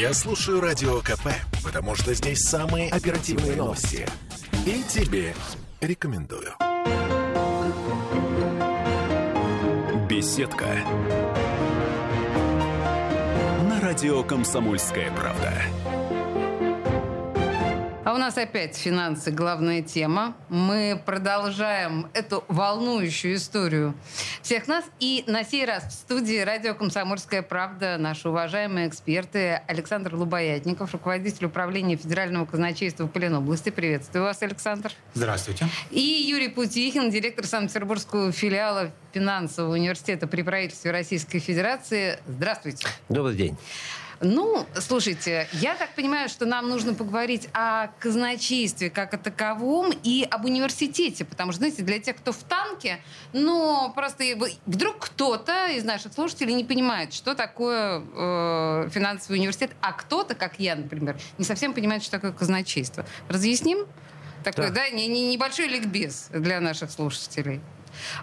Я слушаю Радио КП, потому что здесь самые оперативные новости. И тебе рекомендую. Беседка. На радио «Комсомольская правда». А у нас опять финансы главная тема. Мы продолжаем эту волнующую историю всех нас. И на сей раз в студии радио «Комсомольская правда» наши уважаемые эксперты Александр Лубоятников, руководитель управления Федерального казначейства в Ленобласти. Приветствую вас, Александр. Здравствуйте. И Юрий Путихин, директор Санкт-Петербургского филиала финансового университета при правительстве Российской Федерации. Здравствуйте. Добрый день. Ну, слушайте, я так понимаю, что нам нужно поговорить о казначействе как о таковом и об университете, потому что, знаете, для тех, кто в танке, ну, просто вдруг кто-то из наших слушателей не понимает, что такое э, финансовый университет, а кто-то, как я, например, не совсем понимает, что такое казначейство. Разъясним? Такой, да, да не, не, небольшой ликбез для наших слушателей.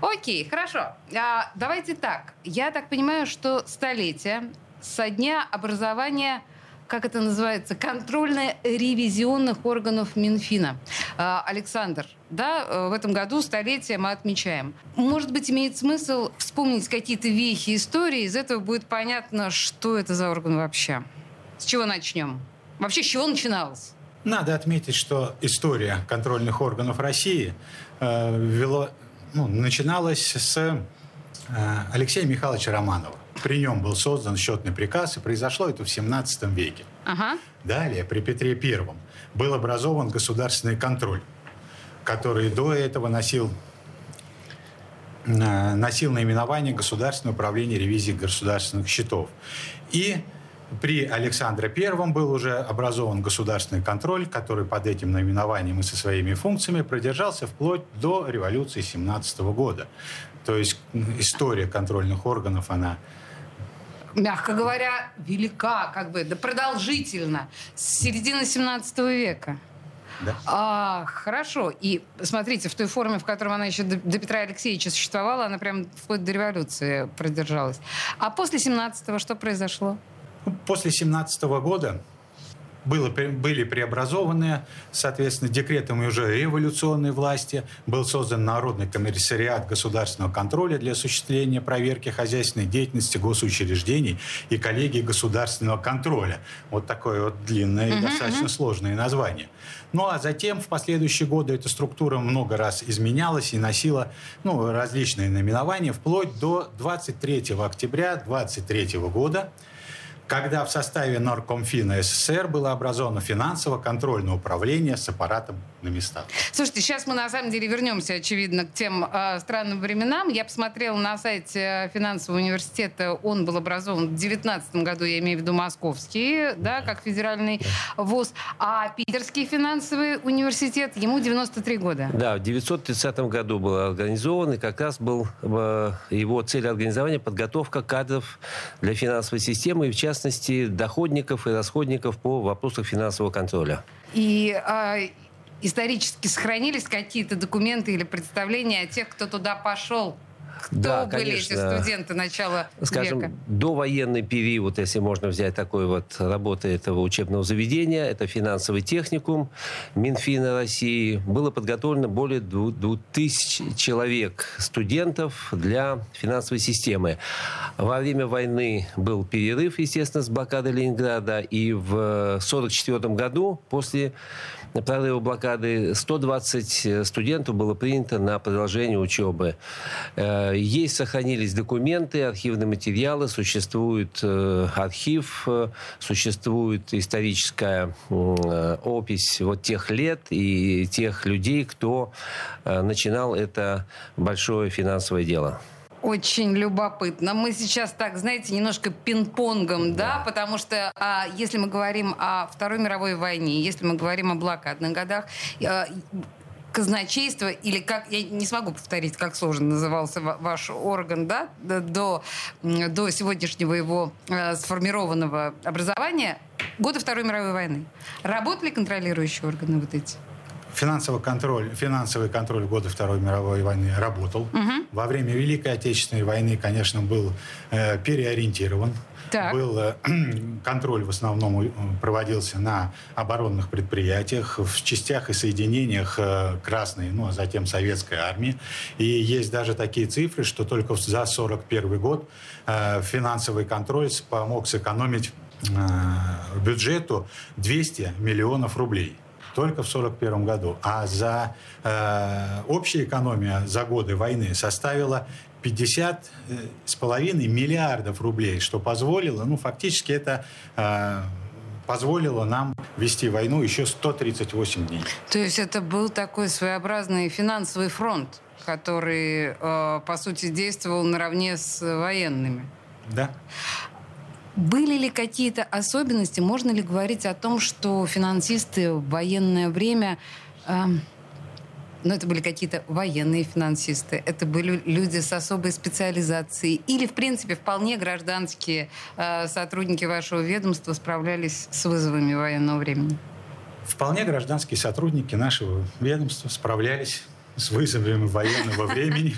Окей, хорошо. А, давайте так. Я так понимаю, что столетие со дня образования как это называется, контрольно-ревизионных органов Минфина. А, Александр, да, э, в этом году столетие мы отмечаем. Может быть, имеет смысл вспомнить какие-то вехи истории, из этого будет понятно, что это за орган вообще. С чего начнем? Вообще, с чего начиналось? Надо отметить, что история контрольных органов России э, вело, ну, начиналась с э, Алексея Михайловича Романова. При нем был создан счетный приказ, и произошло это в 17 веке. Ага. Далее, при Петре Первом, был образован государственный контроль, который до этого носил э, носил наименование Государственное управление ревизии государственных счетов. И при Александре Первом был уже образован государственный контроль, который под этим наименованием и со своими функциями продержался вплоть до революции 17 года. То есть история контрольных органов, она мягко говоря, велика, как бы, да продолжительно, с середины 17 века. Да. А, хорошо. И смотрите, в той форме, в которой она еще до, до Петра Алексеевича существовала, она прям вплоть до революции продержалась. А после 17-го что произошло? После 17 -го года было, были преобразованы, соответственно, декретами уже революционной власти. Был создан Народный комиссариат государственного контроля для осуществления проверки хозяйственной деятельности госучреждений и коллегии государственного контроля. Вот такое вот длинное и достаточно сложное название. Ну а затем в последующие годы эта структура много раз изменялась и носила ну, различные наименования, вплоть до 23 октября 2023 года когда в составе Наркомфина СССР было образовано финансово-контрольное управление с аппаратом на местах. Слушайте, сейчас мы на самом деле вернемся, очевидно, к тем э, странным временам. Я посмотрела на сайте финансового университета, он был образован в 2019 году, я имею в виду московский, да, как федеральный вуз, а Питерский финансовый университет, ему 93 года. Да, в 1930 году был организован, и как раз был э, его цель организования подготовка кадров для финансовой системы, и в частности частности, доходников и расходников по вопросах финансового контроля. И а, исторически сохранились какие-то документы или представления о тех, кто туда пошел кто да, были конечно. эти студенты начала Скажем, века? довоенный период, если можно взять такой вот работы этого учебного заведения, это финансовый техникум Минфина России. Было подготовлено более 2000 человек студентов для финансовой системы. Во время войны был перерыв, естественно, с блокадой Ленинграда, и в 1944 году после прорыва блокады 120 студентов было принято на продолжение учебы. Э, есть, сохранились документы, архивные материалы, существует э, архив, э, существует историческая опись вот тех лет и тех людей, кто начинал это большое финансовое дело. Очень любопытно. Мы сейчас так, знаете, немножко пинг-понгом, да, да потому что а, если мы говорим о Второй мировой войне, если мы говорим о блокадных годах, а, казначейство, или как, я не смогу повторить, как сложно назывался ваш орган, да, до, до сегодняшнего его э, сформированного образования, годы Второй мировой войны. Работали контролирующие органы вот эти? Финансовый контроль, финансовый контроль года Второй мировой войны работал. Угу. Во время Великой Отечественной войны, конечно, был э, переориентирован. Так. Был э, контроль в основном проводился на оборонных предприятиях, в частях и соединениях э, Красной, ну а затем Советской армии. И есть даже такие цифры, что только за 1941 год э, финансовый контроль помог сэкономить э, бюджету 200 миллионов рублей только в 1941 году. А за э, общая экономия за годы войны составила 50 э, с половиной миллиардов рублей, что позволило, ну, фактически это э, позволило нам вести войну еще 138 дней. То есть это был такой своеобразный финансовый фронт, который, э, по сути, действовал наравне с военными. Да. Были ли какие-то особенности? Можно ли говорить о том, что финансисты в военное время... Э, ну, это были какие-то военные финансисты, это были люди с особой специализацией, или, в принципе, вполне гражданские э, сотрудники вашего ведомства справлялись с вызовами военного времени? Вполне гражданские сотрудники нашего ведомства справлялись с вызовами военного времени.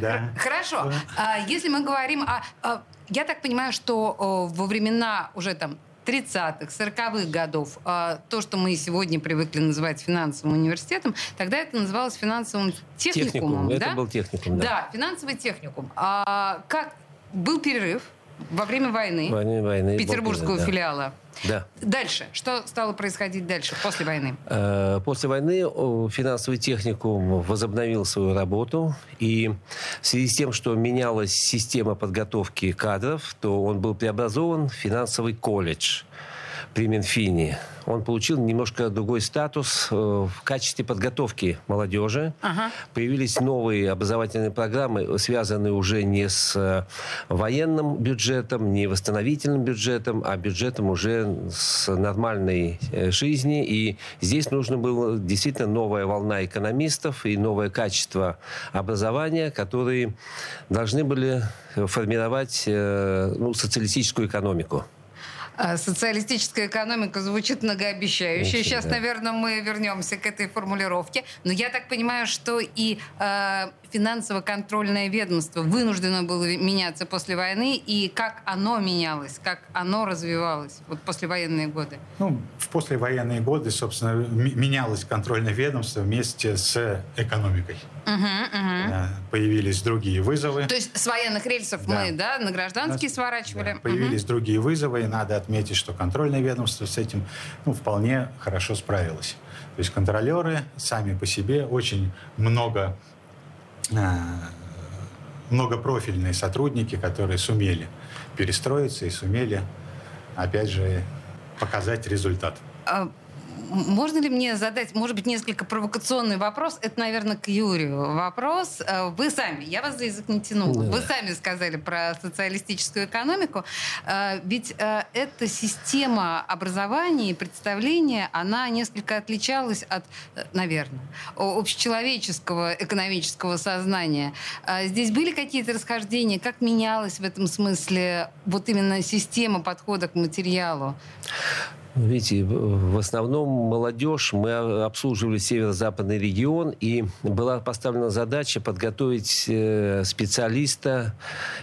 Хорошо. А если мы говорим о я так понимаю, что во времена уже там 30-х, 40-х годов, а, то, что мы сегодня привыкли называть финансовым университетом, тогда это называлось финансовым техникумом. Техникум. Да? Это был техникум, да. Да, финансовый техникум. А как был перерыв во время войны, войны, войны петербургского да. филиала? Да. Дальше. Что стало происходить дальше, после войны? Э, после войны финансовый техникум возобновил свою работу. И в связи с тем, что менялась система подготовки кадров, то он был преобразован в финансовый колледж при Минфине он получил немножко другой статус э, в качестве подготовки молодежи. Ага. Появились новые образовательные программы, связанные уже не с э, военным бюджетом, не восстановительным бюджетом, а бюджетом уже с нормальной э, жизни. И здесь нужно было действительно новая волна экономистов и новое качество образования, которые должны были формировать ну, социалистическую экономику. А, социалистическая экономика звучит многообещающе. Очень, Сейчас, да. наверное, мы вернемся к этой формулировке. Но я так понимаю, что и э, финансово-контрольное ведомство вынуждено было меняться после войны. И как оно менялось, как оно развивалось вот послевоенные годы? Ну, в послевоенные годы, собственно, менялось контрольное ведомство вместе с экономикой. Угу, угу. Появились другие вызовы. То есть с военных рельсов да. мы да, на гражданские Нас, сворачивали? Да, появились угу. другие вызовы, и надо отметить, что контрольное ведомство с этим ну, вполне хорошо справилось. То есть контролеры сами по себе очень много, многопрофильные сотрудники, которые сумели перестроиться и сумели, опять же, показать результат. Можно ли мне задать, может быть, несколько провокационный вопрос? Это, наверное, к Юрию вопрос. Э, вы сами, я вас за язык не тянула, да. вы сами сказали про социалистическую экономику. Э, ведь э, эта система образования и представления, она несколько отличалась от, наверное, общечеловеческого экономического сознания. Здесь были какие-то расхождения? Как менялась в этом смысле вот именно система подхода к материалу? Видите, в основном молодежь, мы обслуживали северо-западный регион, и была поставлена задача подготовить э, специалиста,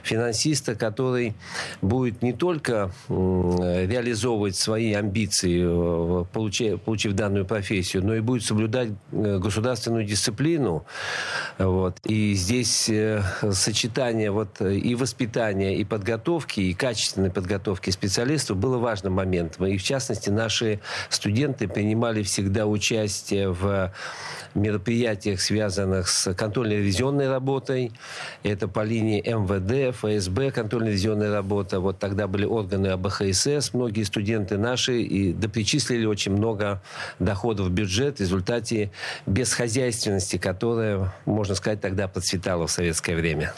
финансиста, который будет не только реализовывать свои амбиции, э, получив, получив данную профессию, но и будет соблюдать э, государственную дисциплину. Вот. И здесь сочетание вот и воспитания, и подготовки, и качественной подготовки специалистов было важным моментом. И в частности, частности, наши студенты принимали всегда участие в мероприятиях, связанных с контрольно-ревизионной работой. Это по линии МВД, ФСБ, контрольно-ревизионная работа. Вот тогда были органы АБХСС, многие студенты наши, и допричислили очень много доходов в бюджет в результате бесхозяйственности, которая, можно сказать, тогда процветала в советское время.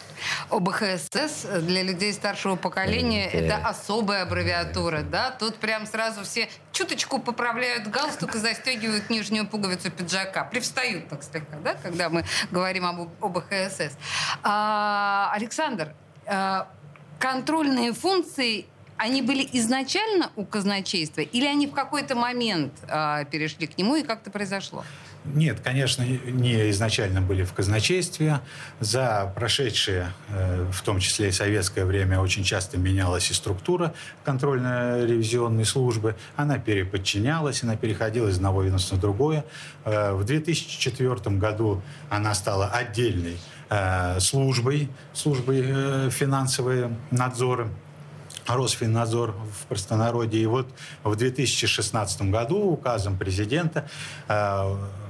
ОБХСС для людей старшего поколения это, это особая аббревиатура, да? Тут прям сразу все чуточку поправляют галстук и застегивают нижнюю пуговицу пиджака. Привстают так слегка, да, когда мы говорим об, об ХСС. А, Александр, а, контрольные функции они были изначально у казначейства или они в какой-то момент а, перешли к нему и как-то произошло? Нет, конечно, не изначально были в казначействе. За прошедшие, э, в том числе и советское время, очень часто менялась и структура контрольно-ревизионной службы. Она переподчинялась, она переходила из одного ведомства в другое. Э, в 2004 году она стала отдельной э, службой, службой финансовые надзоры. Росфиннадзор в простонародье. И вот в 2016 году указом президента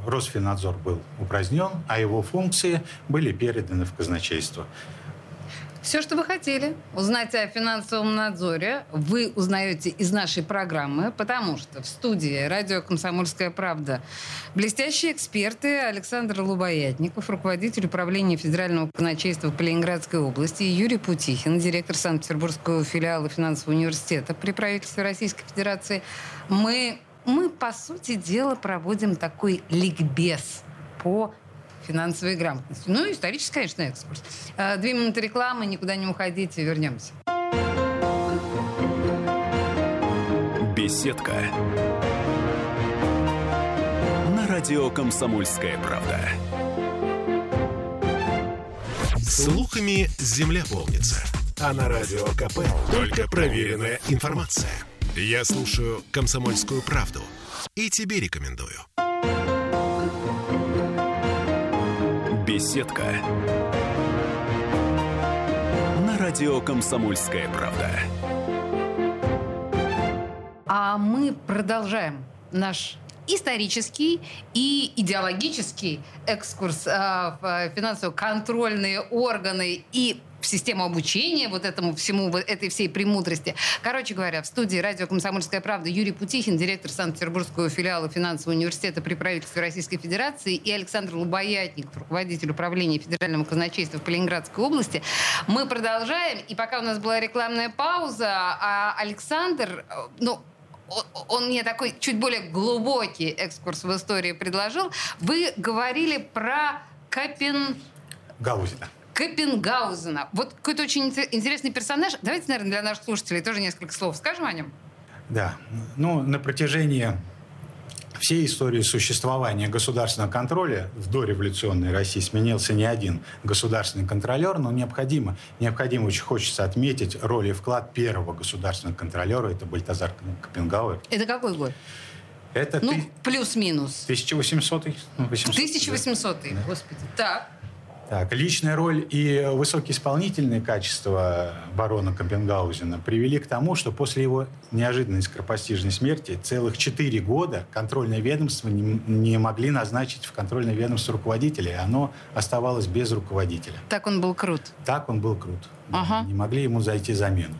Росфиннадзор был упразднен, а его функции были переданы в казначейство. Все, что вы хотели узнать о финансовом надзоре, вы узнаете из нашей программы, потому что в студии радио «Комсомольская правда» блестящие эксперты Александр Лубоятников, руководитель управления Федерального казначейства по Ленинградской области, и Юрий Путихин, директор Санкт-Петербургского филиала финансового университета при правительстве Российской Федерации. Мы мы, по сути дела, проводим такой ликбез по финансовой грамотности. Ну, исторический, конечно, экскурс. Э, две минуты рекламы, никуда не уходите, вернемся. Беседка. На радио «Комсомольская правда». Слухами земля полнится. А на радио КП только проверенная информация. Я слушаю «Комсомольскую правду» и тебе рекомендую. Беседка. На радио «Комсомольская правда». А мы продолжаем наш исторический и идеологический экскурс э, в финансово-контрольные органы и в систему обучения вот этому всему, вот этой всей премудрости. Короче говоря, в студии радио «Комсомольская правда» Юрий Путихин, директор Санкт-Петербургского филиала финансового университета при правительстве Российской Федерации, и Александр Лубоятников, руководитель управления Федерального казначейства в Калининградской области. Мы продолжаем, и пока у нас была рекламная пауза, а Александр, ну, он мне такой чуть более глубокий экскурс в истории предложил. Вы говорили про Копен... Гаузина. Копенгаузена. Вот какой-то очень интересный персонаж. Давайте, наверное, для наших слушателей тоже несколько слов скажем о нем. Да. Ну, на протяжении всей истории существования государственного контроля в дореволюционной России сменился не один государственный контролер, но необходимо, необходимо очень хочется отметить роль и вклад первого государственного контролера, это Бальтазар Копенгауэр. Это какой год? Это ну, ты... плюс-минус. 1800 ну, 1800 да. господи. Так. Так, личная роль и высокие исполнительные качества барона Копенгаузена привели к тому, что после его неожиданной скоропостижной смерти целых четыре года контрольное ведомство не, не могли назначить в контрольное ведомство руководителя, и оно оставалось без руководителя. Так он был крут. Так он был крут. Ага. Не могли ему зайти замену.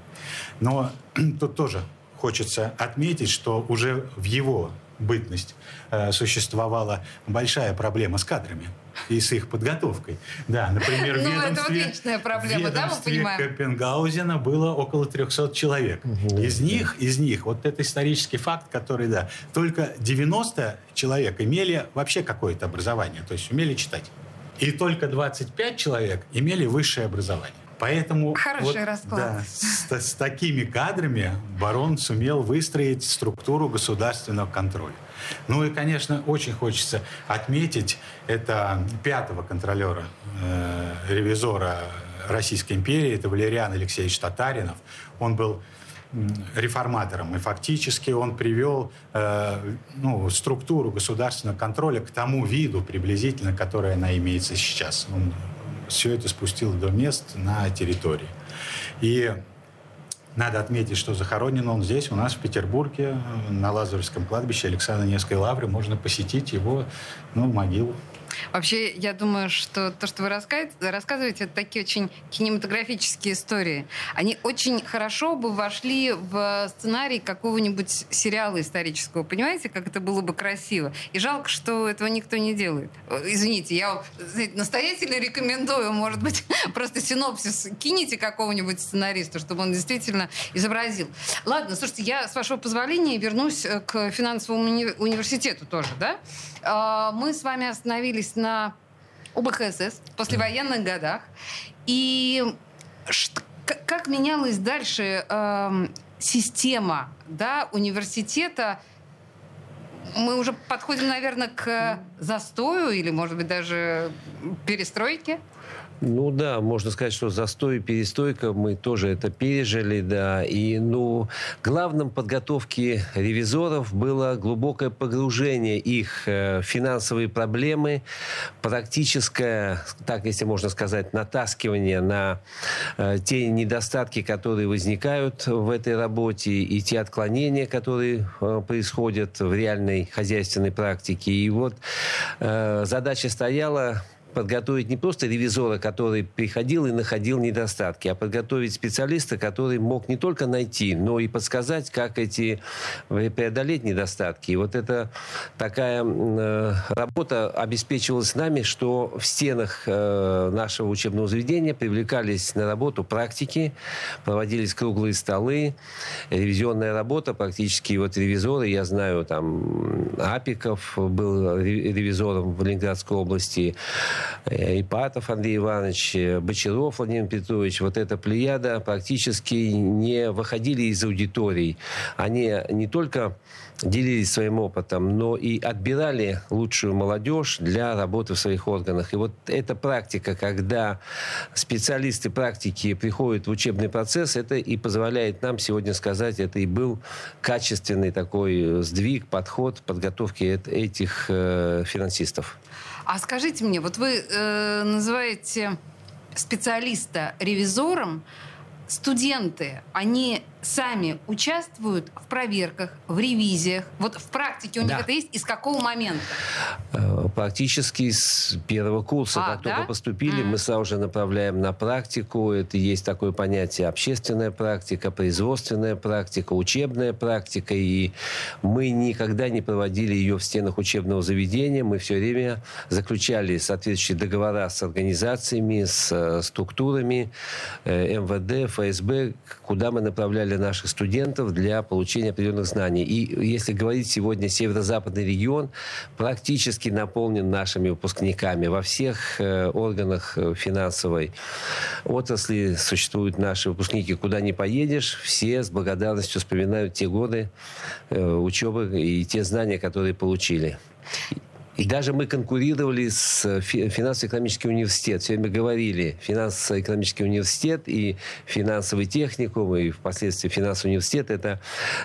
Но тут тоже хочется отметить, что уже в его бытность э, существовала большая проблема с кадрами и с их подготовкой. Да, например, в ну, ведомстве, это вечная проблема, да, мы понимаем? Копенгаузена было около 300 человек. Из них, из них, вот это исторический факт, который, да, только 90 человек имели вообще какое-то образование, то есть умели читать. И только 25 человек имели высшее образование. Поэтому Хороший вот, расклад. Да, с, с такими кадрами барон сумел выстроить структуру государственного контроля. Ну и, конечно, очень хочется отметить это пятого контролера, э, ревизора Российской империи, это Валериан Алексеевич Татаринов. Он был реформатором. И фактически он привел э, ну, структуру государственного контроля к тому виду приблизительно, которая она имеется сейчас. Он все это спустил до мест на территории. И надо отметить, что захоронен он здесь, у нас в Петербурге, на Лазаревском кладбище Александра Невской лавры. Можно посетить его ну, могилу. Вообще, я думаю, что то, что вы рассказываете, это такие очень кинематографические истории. Они очень хорошо бы вошли в сценарий какого-нибудь сериала исторического. Понимаете, как это было бы красиво? И жалко, что этого никто не делает. Извините, я знаете, настоятельно рекомендую, может быть, просто синопсис кинете какого-нибудь сценариста, чтобы он действительно изобразил. Ладно, слушайте, я, с вашего позволения, вернусь к финансовому уни- университету тоже, да? А, мы с вами остановились на УБХСС послевоенных годах. И как менялась дальше система да, университета мы уже подходим, наверное, к застою или, может быть, даже перестройке? Ну да, можно сказать, что застой и перестойка мы тоже это пережили, да. И, ну, главным подготовки ревизоров было глубокое погружение их э, в финансовые проблемы, практическое, так если можно сказать, натаскивание на э, те недостатки, которые возникают в этой работе, и те отклонения, которые э, происходят в реальной хозяйственной практике. И вот задача стояла подготовить не просто ревизора, который приходил и находил недостатки, а подготовить специалиста, который мог не только найти, но и подсказать, как эти э, преодолеть недостатки. И вот эта такая э, работа обеспечивалась нами, что в стенах э, нашего учебного заведения привлекались на работу практики, проводились круглые столы, ревизионная работа, практически вот ревизоры, я знаю, там Апиков был ревизором в Ленинградской области, Ипатов Андрей Иванович, э, Бочаров Владимир Петрович, вот эта плеяда практически не выходили из аудиторий. Они не только делились своим опытом, но и отбирали лучшую молодежь для работы в своих органах. И вот эта практика, когда специалисты практики приходят в учебный процесс, это и позволяет нам сегодня сказать, это и был качественный такой сдвиг, подход подготовки этих э, финансистов. А скажите мне, вот вы э, называете специалиста ревизором, студенты, они сами участвуют в проверках, в ревизиях? Вот в практике у них да. это есть? И с какого момента? Э, практически с первого курса. А, как да? только поступили, mm. мы сразу же направляем на практику. Это есть такое понятие общественная практика, производственная практика, учебная практика. И мы никогда не проводили ее в стенах учебного заведения. Мы все время заключали соответствующие договора с организациями, с э, структурами э, МВД, ФСБ, куда мы направляли для наших студентов для получения определенных знаний. И если говорить сегодня, северо-западный регион практически наполнен нашими выпускниками. Во всех э, органах э, финансовой отрасли существуют наши выпускники. Куда не поедешь, все с благодарностью вспоминают те годы э, учебы и те знания, которые получили. И даже мы конкурировали с э, финансово-экономический университет. Все время говорили, финансово-экономический университет и финансовый техникум, и впоследствии финансовый университет – это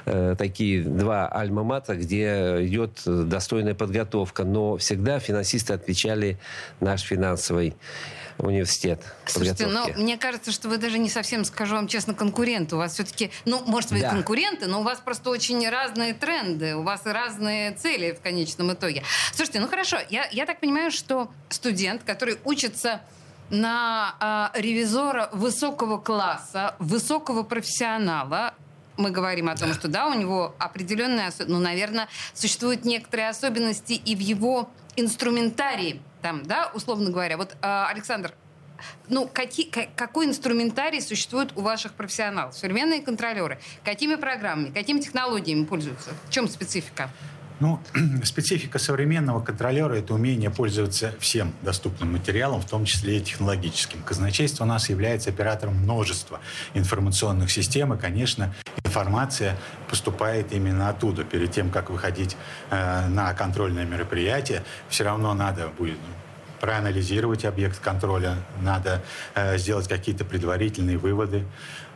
э, такие два альма-мата, где идет достойная подготовка. Но всегда финансисты отвечали наш финансовый университет. Слушайте, но ну, мне кажется, что вы даже не совсем, скажу вам честно, конкуренты. У вас все-таки, ну, может, вы да. конкуренты, но у вас просто очень разные тренды, у вас разные цели в конечном итоге. Слушайте, ну хорошо, я, я так понимаю, что студент, который учится на э, ревизора высокого класса, высокого профессионала, мы говорим о том, что да, у него определенные, ну, наверное, существуют некоторые особенности и в его инструментарии там, да, условно говоря. Вот, э, Александр, ну, какие, какой инструментарий существует у ваших профессионалов? Современные контролеры. Какими программами, какими технологиями пользуются? В чем специфика? Ну, специфика современного контролера – это умение пользоваться всем доступным материалом, в том числе и технологическим. Казначейство у нас является оператором множества информационных систем, и, конечно, информация поступает именно оттуда. Перед тем, как выходить э, на контрольное мероприятие, все равно надо будет проанализировать объект контроля, надо э, сделать какие-то предварительные выводы.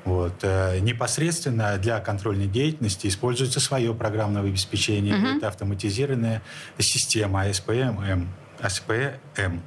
Вот. Э, непосредственно для контрольной деятельности используется свое программное обеспечение. Uh-huh. Это автоматизированная система АСПМ, АСПМ,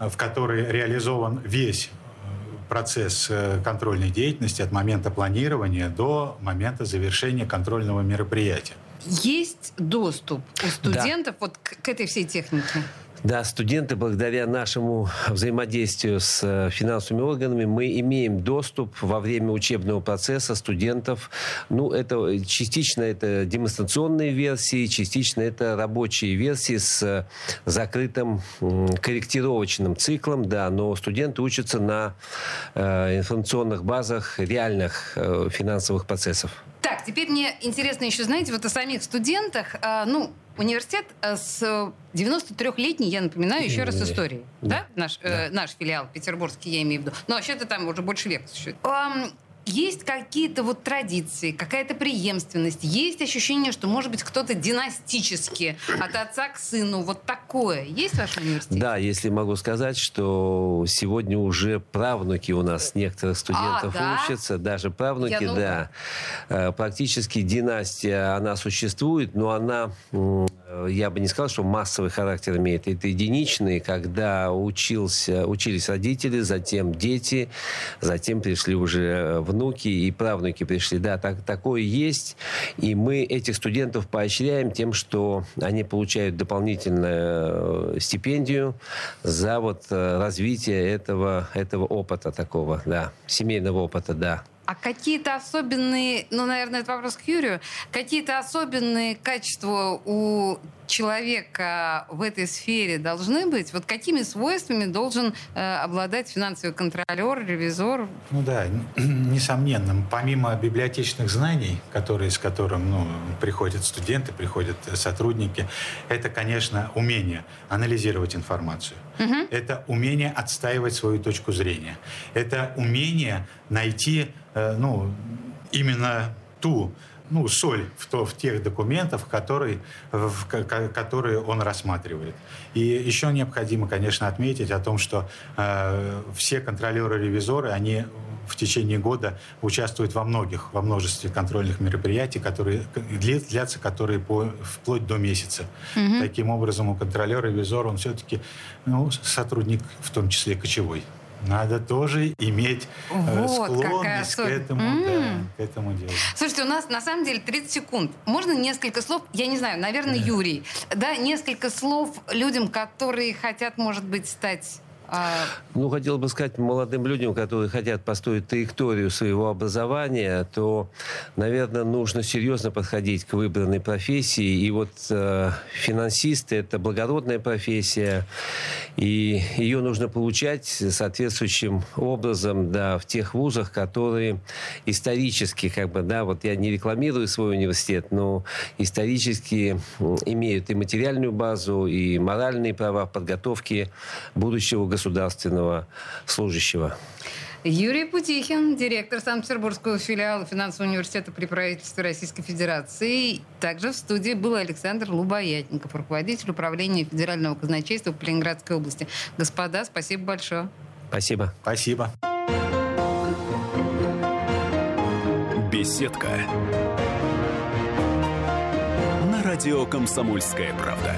в которой реализован весь э, процесс э, контрольной деятельности от момента планирования до момента завершения контрольного мероприятия. Есть доступ у студентов да. вот к, к этой всей технике? Да, студенты, благодаря нашему взаимодействию с э, финансовыми органами, мы имеем доступ во время учебного процесса студентов. Ну, это частично это демонстрационные версии, частично это рабочие версии с э, закрытым корректировочным циклом, да, но студенты учатся на э, информационных базах реальных э, финансовых процессов. Так, теперь мне интересно еще, знаете, вот о самих студентах. Э, ну, университет э, с 93-летней, я напоминаю, еще раз историей. Да? да? Наш, да. Э, наш филиал петербургский, я имею в виду. Но вообще-то там уже больше века существует. Есть какие-то вот традиции, какая-то преемственность, есть ощущение, что, может быть, кто-то династически от отца к сыну, вот такое есть в вашем университете? Да, если могу сказать, что сегодня уже правнуки у нас некоторых студентов а, да? учатся, даже правнуки, Я, ну, да. Э, практически династия, она существует, но она я бы не сказал, что массовый характер имеет. Это единичные, когда учился, учились родители, затем дети, затем пришли уже внуки и правнуки пришли. Да, так, такое есть. И мы этих студентов поощряем тем, что они получают дополнительную э, стипендию за вот э, развитие этого, этого опыта такого, да, семейного опыта, да. А какие-то особенные, ну, наверное, это вопрос к Юрию, какие-то особенные качества у человека в этой сфере должны быть? Вот какими свойствами должен э, обладать финансовый контролер, ревизор? Ну да, несомненно. Помимо библиотечных знаний, которые, с которым ну, приходят студенты, приходят сотрудники, это, конечно, умение анализировать информацию. Угу. Это умение отстаивать свою точку зрения. Это умение найти Э, ну, именно ту ну, соль в, то, в тех документах, которые, в, которые он рассматривает. И еще необходимо, конечно, отметить о том, что э, все контролеры-ревизоры, они в течение года участвуют во многих, во множестве контрольных мероприятий, которые длятся, которые по, вплоть до месяца. Угу. Таким образом, у контролера-ревизора он все-таки ну, сотрудник, в том числе кочевой надо тоже иметь э, вот, склонность к этому, mm. да, к этому делу. Слушайте, у нас на самом деле 30 секунд. Можно несколько слов? Я не знаю, наверное, да. Юрий. Да, несколько слов людям, которые хотят, может быть, стать а... Ну, хотел бы сказать молодым людям, которые хотят построить траекторию своего образования, то, наверное, нужно серьезно подходить к выбранной профессии. И вот э, финансисты – это благородная профессия, и ее нужно получать соответствующим образом, да, в тех вузах, которые исторически, как бы, да, вот я не рекламирую свой университет, но исторически имеют и материальную базу, и моральные права в подготовке будущего государственного служащего. Юрий Путихин, директор Санкт-Петербургского филиала финансового университета при правительстве Российской Федерации. Также в студии был Александр Лубоятников, руководитель управления федерального казначейства в Ленинградской области. Господа, спасибо большое. Спасибо. Спасибо. Беседка. На радио «Комсомольская правда».